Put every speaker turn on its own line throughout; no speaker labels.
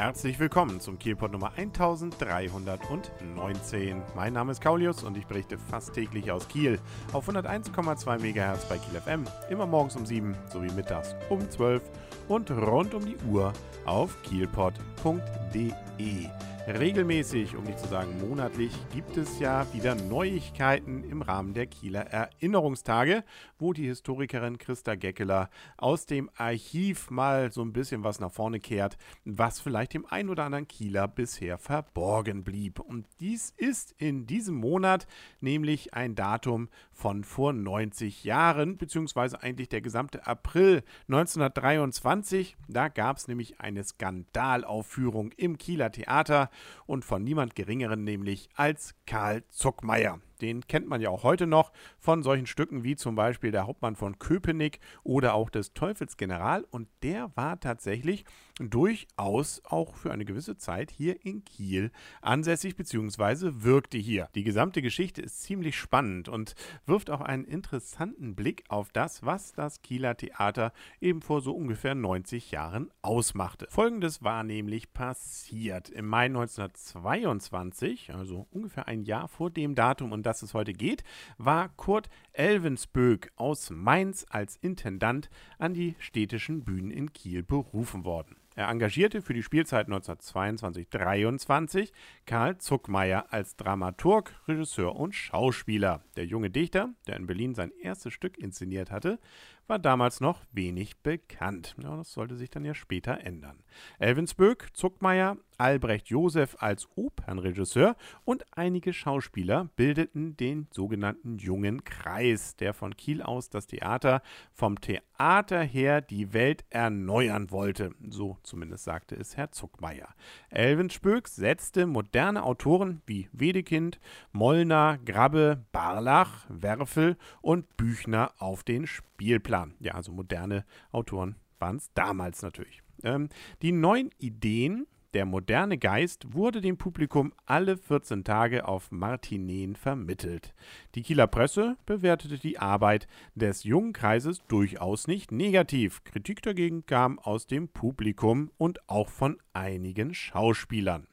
Herzlich willkommen zum Kielpot Nummer 1319. Mein Name ist Kaulius und ich berichte fast täglich aus Kiel auf 101,2 MHz bei Kiel FM, immer morgens um 7 sowie mittags um 12 und rund um die Uhr auf kielpot.de. Regelmäßig, um nicht zu sagen monatlich, gibt es ja wieder Neuigkeiten im Rahmen der Kieler Erinnerungstage, wo die Historikerin Christa Geckeler aus dem Archiv mal so ein bisschen was nach vorne kehrt, was vielleicht dem ein oder anderen Kieler bisher verborgen blieb. Und dies ist in diesem Monat nämlich ein Datum von vor 90 Jahren, beziehungsweise eigentlich der gesamte April 1923. Da gab es nämlich eine Skandalaufführung im Kieler Theater und von niemand Geringeren nämlich als Karl Zuckmeier. Den kennt man ja auch heute noch von solchen Stücken wie zum Beispiel der Hauptmann von Köpenick oder auch des Teufelsgeneral. Und der war tatsächlich durchaus auch für eine gewisse Zeit hier in Kiel ansässig bzw. wirkte hier. Die gesamte Geschichte ist ziemlich spannend und wirft auch einen interessanten Blick auf das, was das Kieler Theater eben vor so ungefähr 90 Jahren ausmachte. Folgendes war nämlich passiert. Im Mai 1922, also ungefähr ein Jahr vor dem Datum, und das es heute geht, war Kurt Elvensböck aus Mainz als Intendant an die städtischen Bühnen in Kiel berufen worden. Er engagierte für die Spielzeit 1922-23 Karl Zuckmeier als Dramaturg, Regisseur und Schauspieler. Der junge Dichter, der in Berlin sein erstes Stück inszeniert hatte, war damals noch wenig bekannt. Ja, das sollte sich dann ja später ändern. Elvensböck, Zuckmeier, Albrecht Josef als Opernregisseur und einige Schauspieler bildeten den sogenannten Jungen Kreis, der von Kiel aus das Theater vom Theater her die Welt erneuern wollte. So zumindest sagte es Herr Zuckmeier. Elvensböck setzte moderne Autoren wie Wedekind, Mollner, Grabbe, Barlach, Werfel und Büchner auf den Spielplan. Ja, also moderne Autoren waren es damals natürlich. Ähm, die neuen Ideen der moderne Geist wurde dem Publikum alle 14 Tage auf Martineen vermittelt. Die Kieler Presse bewertete die Arbeit des jungen Kreises durchaus nicht negativ. Kritik dagegen kam aus dem Publikum und auch von einigen Schauspielern.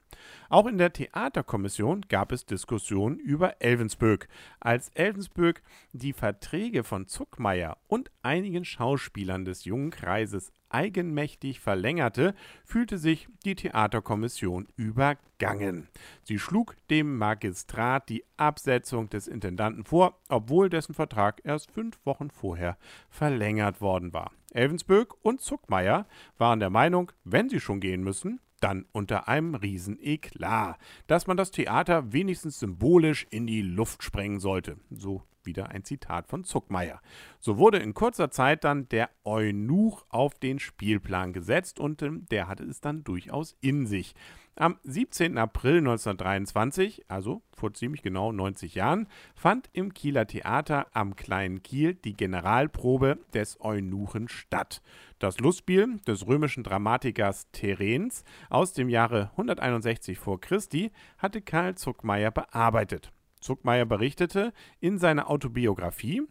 Auch in der Theaterkommission gab es Diskussionen über Elvensböck. Als Elvensböck die Verträge von Zuckmeier und einigen Schauspielern des jungen Kreises eigenmächtig verlängerte, fühlte sich die Theaterkommission übergangen. Sie schlug dem Magistrat die Absetzung des Intendanten vor, obwohl dessen Vertrag erst fünf Wochen vorher verlängert worden war. Elvensböck und Zuckmeier waren der Meinung, wenn sie schon gehen müssen, dann unter einem Rieseneklat, dass man das Theater wenigstens symbolisch in die Luft sprengen sollte. So wieder ein Zitat von Zuckmeier. So wurde in kurzer Zeit dann der Eunuch auf den Spielplan gesetzt und ähm, der hatte es dann durchaus in sich. Am 17. April 1923, also vor ziemlich genau 90 Jahren, fand im Kieler Theater am Kleinen Kiel die Generalprobe des Eunuchen statt. Das Lustspiel des römischen Dramatikers Terens aus dem Jahre 161 vor Christi hatte Karl Zuckmeier bearbeitet. Zuckmeier berichtete in seiner Autobiografie,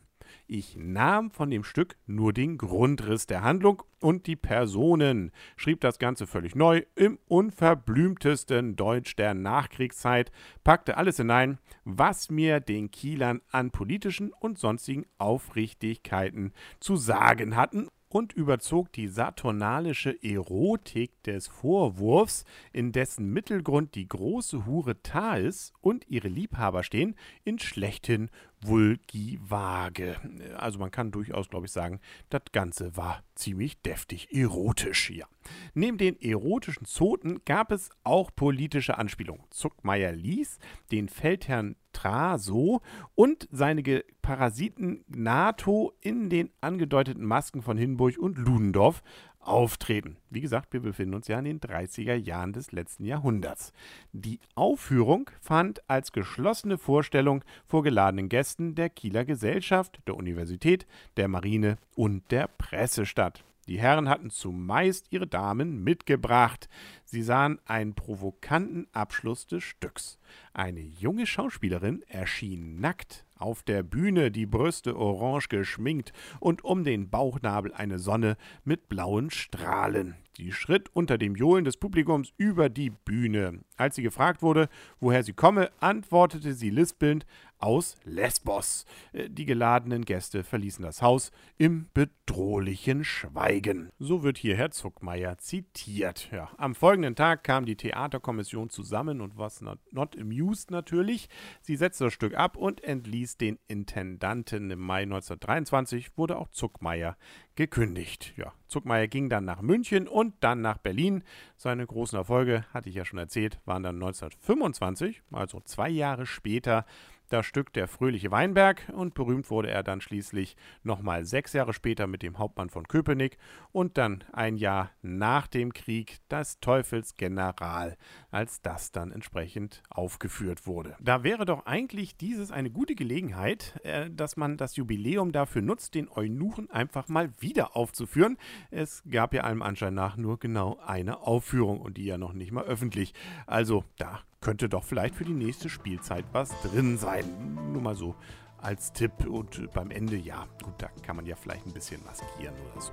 ich nahm von dem Stück nur den Grundriss der Handlung und die Personen, schrieb das Ganze völlig neu, im unverblümtesten Deutsch der Nachkriegszeit, packte alles hinein, was mir den Kielern an politischen und sonstigen Aufrichtigkeiten zu sagen hatten und überzog die saturnalische Erotik des Vorwurfs, in dessen Mittelgrund die große Hure Thais und ihre Liebhaber stehen, in schlechten Vulgivage. Also man kann durchaus, glaube ich, sagen, das Ganze war ziemlich deftig erotisch hier. Neben den erotischen Zoten gab es auch politische Anspielungen. Zuckmeier ließ den Feldherrn Traso und seine Parasiten NATO in den angedeuteten Masken von Hinburg und Ludendorff auftreten. Wie gesagt, wir befinden uns ja in den 30er Jahren des letzten Jahrhunderts. Die Aufführung fand als geschlossene Vorstellung vor geladenen Gästen der Kieler Gesellschaft, der Universität, der Marine und der Presse statt. Die Herren hatten zumeist ihre Damen mitgebracht. Sie sahen einen provokanten Abschluss des Stücks. Eine junge Schauspielerin erschien nackt Auf der Bühne die Brüste orange geschminkt und um den Bauchnabel eine Sonne mit blauen Strahlen. Die schritt unter dem Johlen des Publikums über die Bühne. Als sie gefragt wurde, woher sie komme, antwortete sie lispelnd aus Lesbos. Äh, die geladenen Gäste verließen das Haus im bedrohlichen Schweigen. So wird hier Herr Zuckmeier zitiert. Ja, am folgenden Tag kam die Theaterkommission zusammen und was not, not amused natürlich. Sie setzte das Stück ab und entließ den Intendanten. Im Mai 1923 wurde auch Zuckmeier gekündigt. Ja, Zuckmeier ging dann nach München und dann nach Berlin. Seine großen Erfolge, hatte ich ja schon erzählt, waren dann 1925, also zwei Jahre später, das Stück Der fröhliche Weinberg und berühmt wurde er dann schließlich nochmal sechs Jahre später mit dem Hauptmann von Köpenick und dann ein Jahr nach dem Krieg das Teufelsgeneral, als das dann entsprechend aufgeführt wurde. Da wäre doch eigentlich dieses eine gute Gelegenheit, äh, dass man das Jubiläum dafür nutzt, den Eunuchen einfach mal wieder aufzuführen. Es gab ja allem Anschein nach nur genau eine Aufführung und die ja noch nicht mal öffentlich. Also da könnte doch vielleicht für die nächste Spielzeit was drin sein. Nur mal so als Tipp und beim Ende, ja, gut, da kann man ja vielleicht ein bisschen maskieren oder so.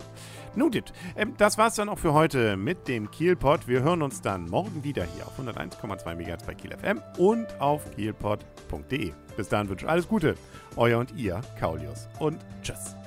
Nun, ähm, das war's dann auch für heute mit dem Kielpot. Wir hören uns dann morgen wieder hier auf 101,2 MHz bei Kiel FM und auf kielpot.de. Bis dahin wünsche ich alles Gute. Euer und ihr, Kaulius und tschüss.